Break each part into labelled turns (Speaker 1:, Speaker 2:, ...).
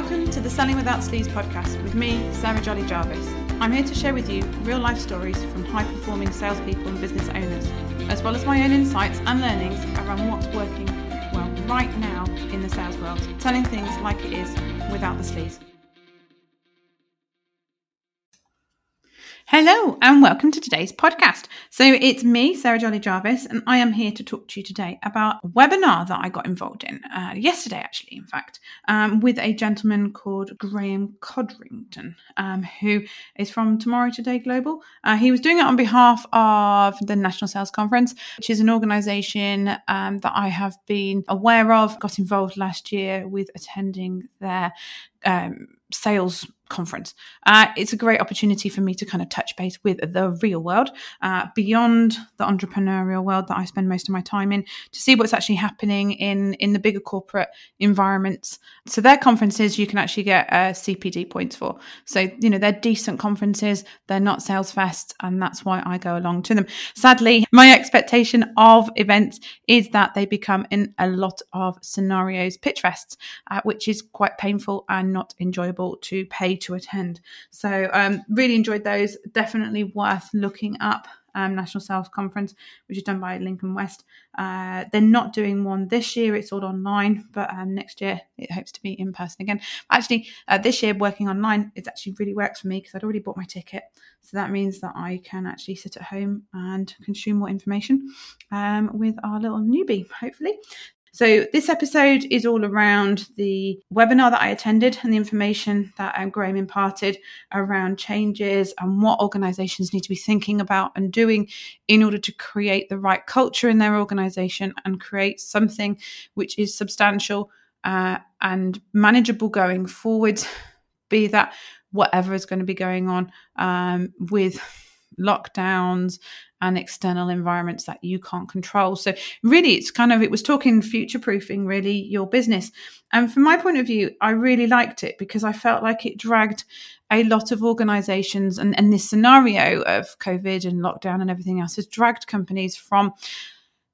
Speaker 1: Welcome to the Selling Without Sleaze podcast with me, Sarah Jolly Jarvis. I'm here to share with you real life stories from high performing salespeople and business owners, as well as my own insights and learnings around what's working well right now in the sales world, telling things like it is without the sleaze. Hello and welcome to today's podcast. So it's me, Sarah Jolly Jarvis, and I am here to talk to you today about a webinar that I got involved in uh, yesterday, actually, in fact, um, with a gentleman called Graeme Codrington, um, who is from Tomorrow Today Global. Uh, he was doing it on behalf of the National Sales Conference, which is an organisation um, that I have been aware of, got involved last year with attending their um, sales conference. Uh, it's a great opportunity for me to kind of touch base with the real world, uh, beyond the entrepreneurial world that I spend most of my time in, to see what's actually happening in in the bigger corporate environments. So their conferences you can actually get uh, CPD points for. So you know they're decent conferences. They're not sales fests, and that's why I go along to them. Sadly, my expectation of events is that they become in a lot of scenarios pitch fests, uh, which is quite painful and not enjoyable to pay to attend. So um, really enjoyed those. Definitely worth looking up. Um, National Sales Conference, which is done by Lincoln West. Uh, they're not doing one this year; it's all online. But um, next year, it hopes to be in person again. Actually, uh, this year working online, it actually really works for me because I'd already bought my ticket, so that means that I can actually sit at home and consume more information um, with our little newbie, hopefully. So, this episode is all around the webinar that I attended and the information that Graeme imparted around changes and what organizations need to be thinking about and doing in order to create the right culture in their organization and create something which is substantial uh, and manageable going forward, be that whatever is going to be going on um, with lockdowns and external environments that you can't control. So really it's kind of it was talking future proofing really your business. And from my point of view, I really liked it because I felt like it dragged a lot of organizations and, and this scenario of COVID and lockdown and everything else has dragged companies from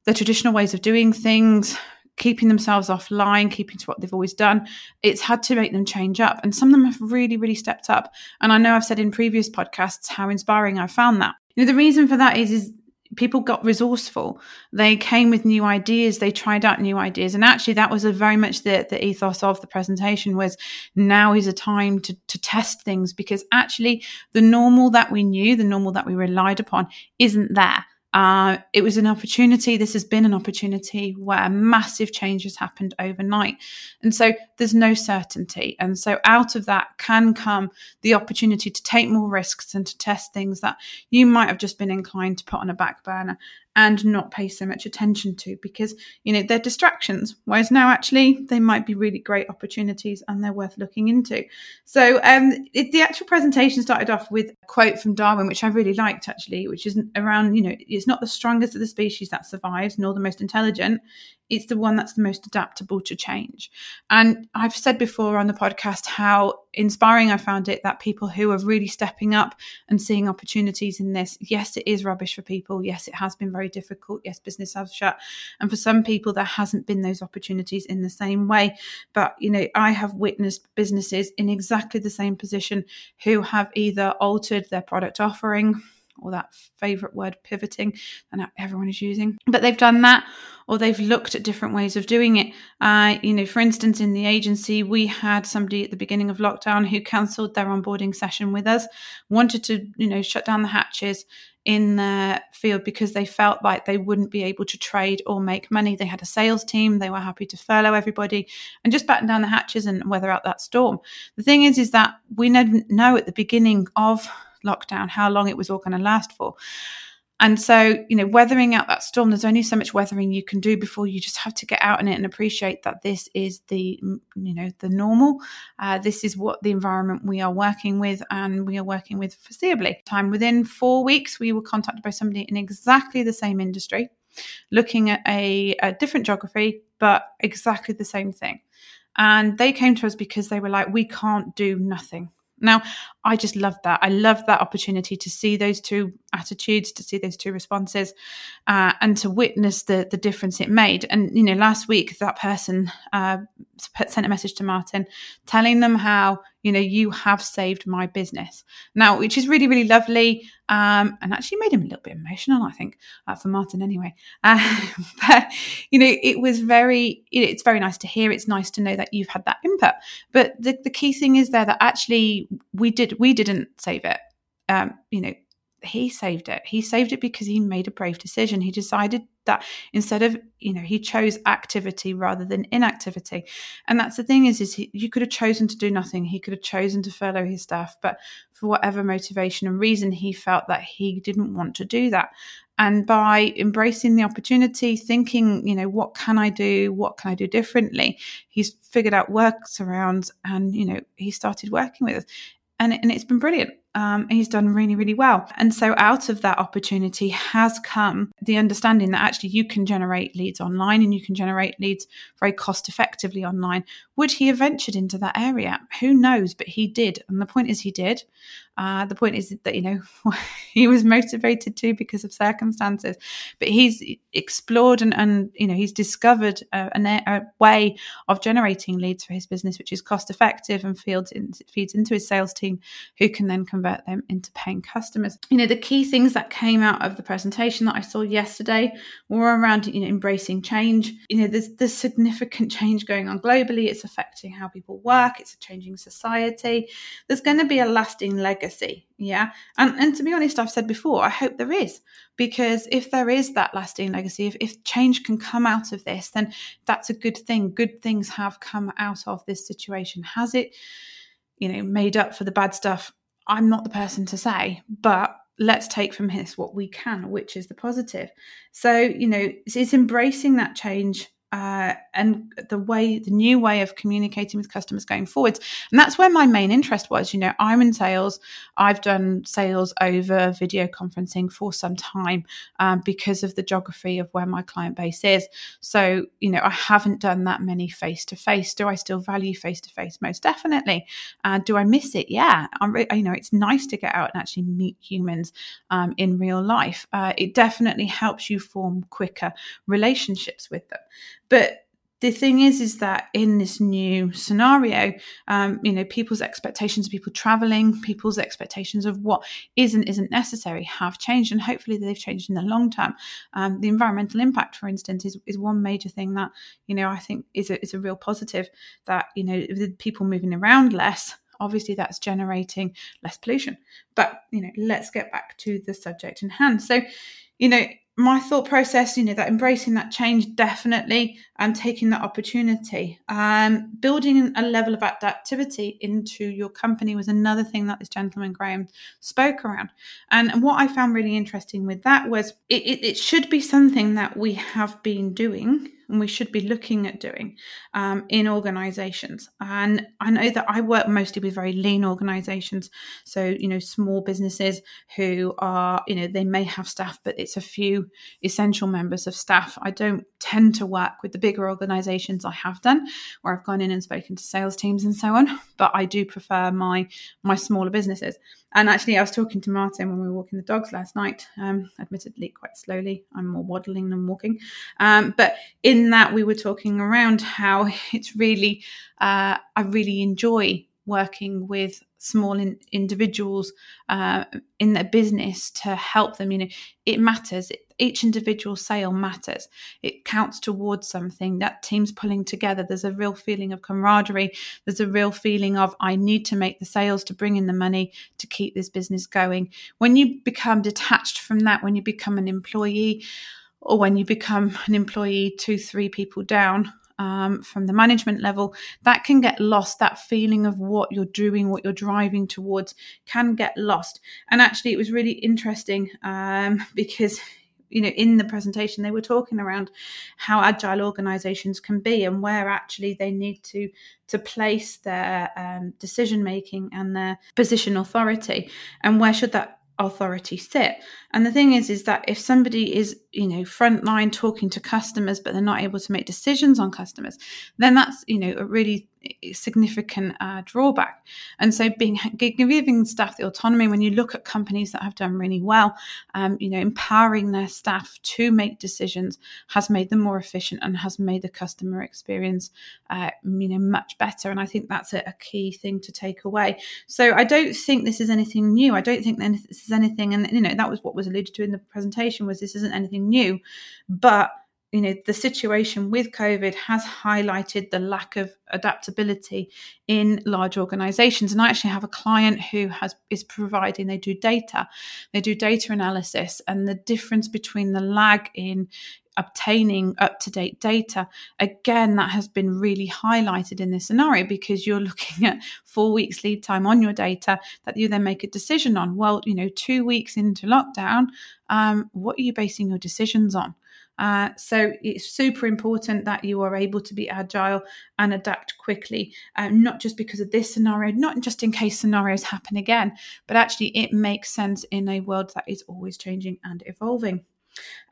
Speaker 1: the traditional ways of doing things, keeping themselves offline, keeping to what they've always done. It's had to make them change up. And some of them have really, really stepped up. And I know I've said in previous podcasts how inspiring I found that. You know, the reason for that is, is people got resourceful. They came with new ideas. They tried out new ideas. And actually that was a very much the, the ethos of the presentation was now is a time to, to test things because actually the normal that we knew, the normal that we relied upon isn't there. Uh, it was an opportunity. This has been an opportunity where massive change has happened overnight. And so there's no certainty. And so out of that can come the opportunity to take more risks and to test things that you might have just been inclined to put on a back burner and not pay so much attention to because you know they're distractions whereas now actually they might be really great opportunities and they're worth looking into so um it, the actual presentation started off with a quote from darwin which i really liked actually which is around you know it's not the strongest of the species that survives nor the most intelligent it's the one that's the most adaptable to change. And I've said before on the podcast how inspiring I found it that people who are really stepping up and seeing opportunities in this, yes, it is rubbish for people. Yes, it has been very difficult. Yes, business has shut. And for some people, there hasn't been those opportunities in the same way. But, you know, I have witnessed businesses in exactly the same position who have either altered their product offering or that favorite word pivoting and everyone is using. But they've done that or they've looked at different ways of doing it. Uh, you know, for instance, in the agency, we had somebody at the beginning of lockdown who cancelled their onboarding session with us, wanted to, you know, shut down the hatches in their field because they felt like they wouldn't be able to trade or make money. They had a sales team, they were happy to furlough everybody and just batten down the hatches and weather out that storm. The thing is, is that we never know at the beginning of lockdown, how long it was all going to last for. And so, you know, weathering out that storm, there's only so much weathering you can do before you just have to get out in it and appreciate that this is the, you know, the normal. Uh, this is what the environment we are working with and we are working with foreseeably. Time within four weeks, we were contacted by somebody in exactly the same industry, looking at a, a different geography, but exactly the same thing. And they came to us because they were like, we can't do nothing. Now, I just love that. I love that opportunity to see those two attitudes, to see those two responses, uh, and to witness the the difference it made. And you know, last week that person uh, sent a message to Martin telling them how you know you have saved my business now, which is really really lovely, um, and actually made him a little bit emotional. I think uh, for Martin anyway. Uh, but you know, it was very it's very nice to hear. It's nice to know that you've had that input. But the the key thing is there that actually we did we didn't save it. Um, you know, he saved it. He saved it because he made a brave decision. He decided that instead of, you know, he chose activity rather than inactivity. And that's the thing is, is he, you could have chosen to do nothing. He could have chosen to furlough his staff, but for whatever motivation and reason, he felt that he didn't want to do that. And by embracing the opportunity, thinking, you know, what can I do? What can I do differently? He's figured out works around and, you know, he started working with us. And, and it's been brilliant um, he's done really, really well. And so, out of that opportunity has come the understanding that actually you can generate leads online and you can generate leads very cost effectively online. Would he have ventured into that area? Who knows? But he did. And the point is, he did. Uh, the point is that, you know, he was motivated to because of circumstances, but he's explored and, and you know, he's discovered a, a, way of generating leads for his business, which is cost effective and feeds, in, feeds into his sales team who can then convert them into paying customers. You know, the key things that came out of the presentation that I saw yesterday were around, you know, embracing change. You know, there's, there's significant change going on globally. It's affecting how people work. It's a changing society. There's going to be a lasting legacy. Yeah. And and to be honest, I've said before, I hope there is. Because if there is that lasting legacy, if, if change can come out of this, then that's a good thing. Good things have come out of this situation. Has it, you know, made up for the bad stuff? I'm not the person to say, but let's take from this what we can, which is the positive. So, you know, it's, it's embracing that change uh, and the way the new way of communicating with customers going forwards. And that's where my main interest was. You know i'm in sales. I've done sales over video conferencing for some time um, because of the geography of where my client base is. So you know i haven't done that many face to face do i still value face to face most definitely. Uh, do i miss it? Yeah. I'm re- you know it's nice to get out and actually meet humans um, in real life. Uh, it definitely helps you form quicker relationships with them but the thing is, is that in this new scenario, um, you know, people's expectations, of people traveling, people's expectations of what is and isn't necessary have changed, and hopefully they've changed in the long term. Um, the environmental impact, for instance, is, is one major thing that you know I think is a, is a real positive. That you know, people moving around less, obviously that's generating less pollution. But you know, let's get back to the subject in hand. So, you know, my thought process, you know, that embracing that change definitely and taking that opportunity. Um, building a level of adaptivity into your company was another thing that this gentleman Graeme spoke around. And, and what I found really interesting with that was it, it, it should be something that we have been doing and we should be looking at doing um, in organizations. And I know that I work mostly with very lean organizations. So, you know, small businesses who are, you know, they may have staff, but it's a few essential members of staff. I don't tend to work with the bigger organizations I have done, where I've gone in and spoken to sales teams and so on. But I do prefer my my smaller businesses. And actually, I was talking to Martin when we were walking the dogs last night, um, admittedly quite slowly. I'm more waddling than walking. Um, but in that, we were talking around how it's really, uh, I really enjoy working with small in, individuals uh, in their business to help them. You know, it matters. Each individual sale matters. It counts towards something. That team's pulling together. There's a real feeling of camaraderie. There's a real feeling of I need to make the sales to bring in the money to keep this business going. When you become detached from that, when you become an employee, or when you become an employee two, three people down, um, from the management level, that can get lost. That feeling of what you're doing, what you're driving towards, can get lost. And actually, it was really interesting um, because you know in the presentation they were talking around how agile organizations can be and where actually they need to to place their um, decision making and their position authority and where should that authority sit. And the thing is is that if somebody is you know frontline talking to customers but they're not able to make decisions on customers then that's you know a really significant uh, drawback. And so, being giving staff the autonomy when you look at companies that have done really well, um, you know, empowering their staff to make decisions has made them more efficient and has made the customer experience, uh, you know, much better. And I think that's a, a key thing to take away. So I don't think this is anything new. I don't think this is anything, and you know, that was what was alluded to in the presentation was this isn't anything new, but you know the situation with covid has highlighted the lack of adaptability in large organizations. And i actually have a client who has is providing they do data they do data analysis and the difference between the lag in obtaining up to date data again that has been really highlighted in this scenario because you're looking at 4 weeks lead time on your data that you then make a decision on. Well you know 2 weeks into lockdown um, what are you basing your decisions on uh, so it's super important that you are able to be agile and adapt quickly, um, not just because of this scenario, not just in case scenarios happen again, but actually it makes sense in a world that is always changing and evolving.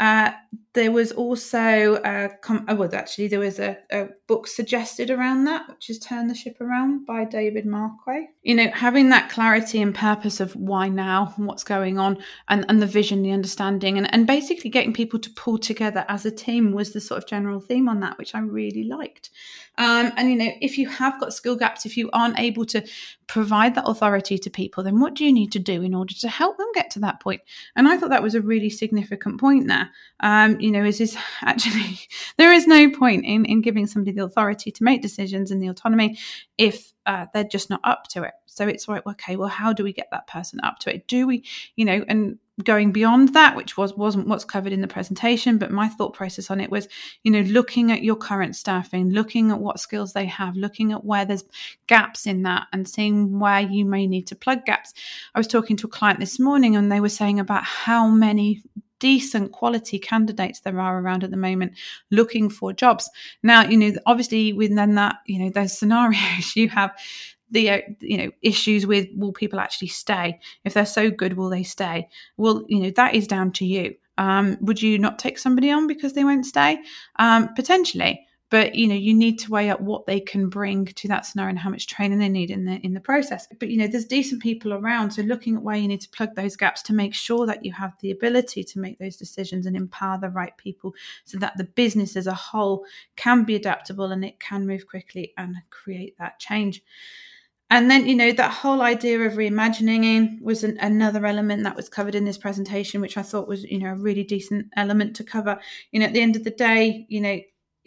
Speaker 1: Uh, there was also, a com- oh, well, actually, there was a, a, book suggested around that, which is Turn the Ship Around by David Marquet. You know, having that clarity and purpose of why now, what's going on, and, and the vision, the understanding, and, and basically getting people to pull together as a team was the sort of general theme on that, which I really liked. Um, and, you know, if you have got skill gaps, if you aren't able to provide that authority to people, then what do you need to do in order to help them get to that point? And I thought that was a really significant point there. Um, you know, is is actually there is no point in in giving somebody the authority to make decisions and the autonomy if uh, they're just not up to it. So it's like, okay, well, how do we get that person up to it? Do we, you know, and going beyond that, which was wasn't what's covered in the presentation, but my thought process on it was, you know, looking at your current staffing, looking at what skills they have, looking at where there's gaps in that, and seeing where you may need to plug gaps. I was talking to a client this morning, and they were saying about how many decent quality candidates there are around at the moment looking for jobs. Now, you know, obviously within that, you know, those scenarios you have the uh, you know issues with will people actually stay? If they're so good will they stay? Well you know that is down to you. Um, would you not take somebody on because they won't stay? Um, potentially. But you know you need to weigh up what they can bring to that scenario and how much training they need in the in the process. But you know there's decent people around so looking at where you need to plug those gaps to make sure that you have the ability to make those decisions and empower the right people so that the business as a whole can be adaptable and it can move quickly and create that change and then, you know, that whole idea of reimagining was an, another element that was covered in this presentation, which I thought was, you know, a really decent element to cover. You know, at the end of the day, you know,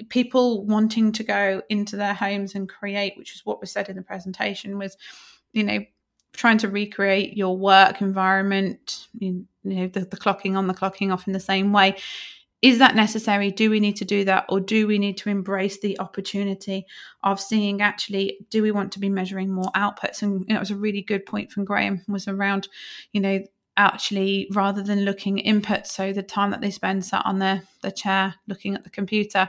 Speaker 1: people wanting to go into their homes and create, which is what was said in the presentation, was, you know, trying to recreate your work environment, you know, the, the clocking on, the clocking off in the same way. Is that necessary? Do we need to do that? Or do we need to embrace the opportunity of seeing actually, do we want to be measuring more outputs? And it was a really good point from Graeme was around, you know, actually rather than looking inputs so the time that they spend sat on their, their chair looking at the computer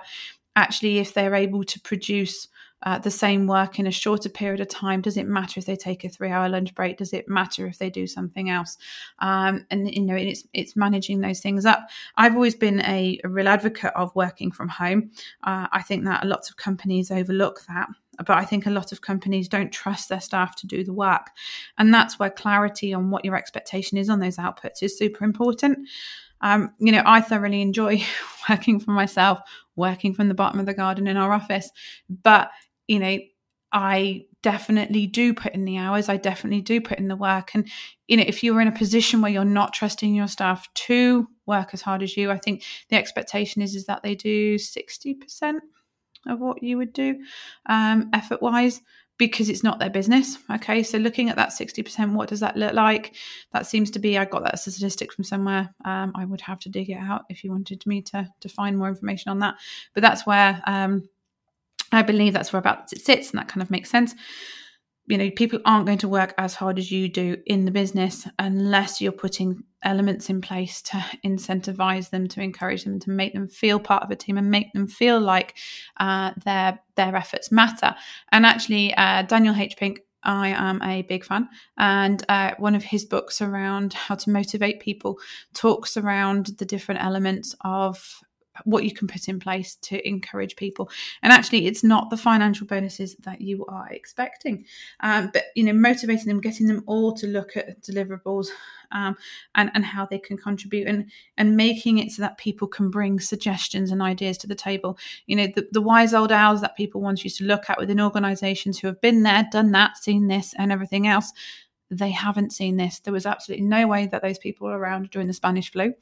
Speaker 1: actually if they're able to produce uh, the same work in a shorter period of time does it matter if they take a three hour lunch break does it matter if they do something else um, and you know it's it's managing those things up i've always been a, a real advocate of working from home uh, i think that lots of companies overlook that but I think a lot of companies don't trust their staff to do the work. And that's where clarity on what your expectation is on those outputs is super important. Um, you know, I thoroughly enjoy working for myself, working from the bottom of the garden in our office. But, you know, I definitely do put in the hours. I definitely do put in the work. And, you know, if you're in a position where you're not trusting your staff to work as hard as you, I think the expectation is, is that they do 60% of what you would do um, effort wise because it's not their business. Okay, so looking at that 60%, what does that look like? That seems to be, I got that statistic from somewhere. Um, I would have to dig it out if you wanted me to, to find more information on that. But that's where um, I believe that's where about it sits, and that kind of makes sense you know people aren't going to work as hard as you do in the business unless you're putting elements in place to incentivize them to encourage them to make them feel part of a team and make them feel like uh, their their efforts matter and actually uh, daniel h pink I am a big fan. And uh, one of his books around how to motivate people talks around the different elements of what you can put in place to encourage people. And actually, it's not the financial bonuses that you are expecting, um, but you know, motivating them, getting them all to look at deliverables um, and and how they can contribute, and and making it so that people can bring suggestions and ideas to the table. You know, the, the wise old owls that people once used to look at within organisations who have been there, done that, seen this, and everything else they haven't seen this. There was absolutely no way that those people were around during the Spanish flu.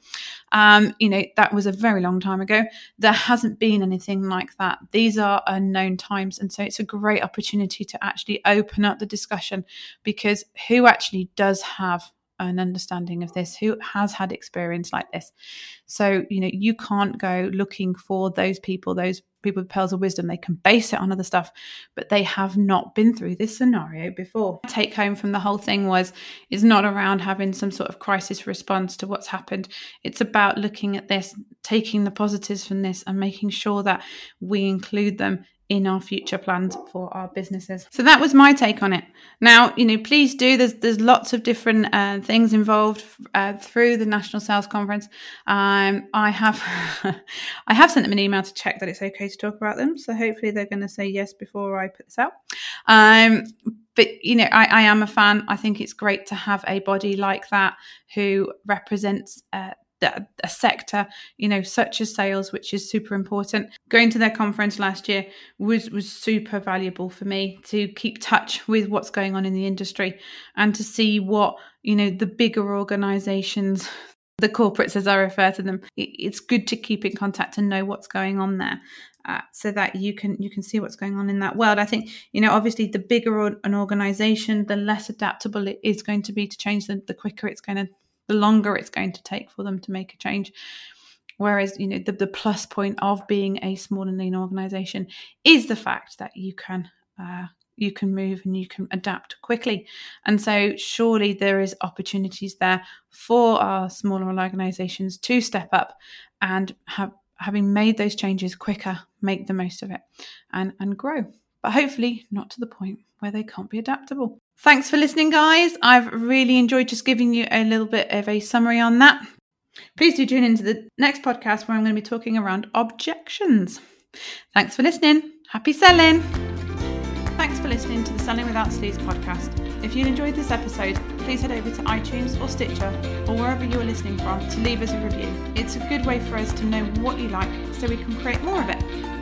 Speaker 1: Um, you know, that was a very long time ago. There hasn't been anything like that. These are unknown times. And so it's a great opportunity to actually open up the discussion because who actually does have an understanding of this who has had experience like this. So you know you can't go looking for those people those people with pearls of wisdom. They can base it on other stuff but they have not been through this scenario before. Take home from the whole thing was is not around having some sort of crisis response to what's happened. It's about looking at this taking the positives from this and making sure that we include them in our future plans for our businesses. So that was my take on it. Now, you know, please do. There's there's lots of different uh, things involved uh, through the National Sales Conference. Um, I have I have sent them an email to check that it's okay to talk about them. So hopefully they're going to say yes before I put this out. Um, but you know, I, I, am a fan. I think it's great to have a body like that who represents uh, a sector, you know, such as sales, which is super important. Going to their conference last year was was super valuable for me to keep touch with what's going on in the industry and to see what you know the bigger organisations, the corporates as I refer to them. It's good to keep in contact and know what's going on there. Uh, so that you can you can see what's going on in that world. I think you know obviously the bigger an organization, the less adaptable it is going to be to change. The, the quicker it's going to the longer it's going to take for them to make a change. Whereas, you know, the, the plus point of being a small and lean organization is the fact that you can uh, you can move and you can adapt quickly. And so surely there is opportunities there for our smaller organizations to step up and have having made those changes quicker, make the most of it and, and grow. But hopefully not to the point where they can't be adaptable. Thanks for listening, guys. I've really enjoyed just giving you a little bit of a summary on that. Please do tune into the next podcast where I'm going to be talking around objections. Thanks for listening. Happy selling. Thanks for listening to the Selling Without Sleaze podcast. If you enjoyed this episode, please head over to iTunes or Stitcher or wherever you are listening from to leave us a review. It's a good way for us to know what you like so we can create more of it.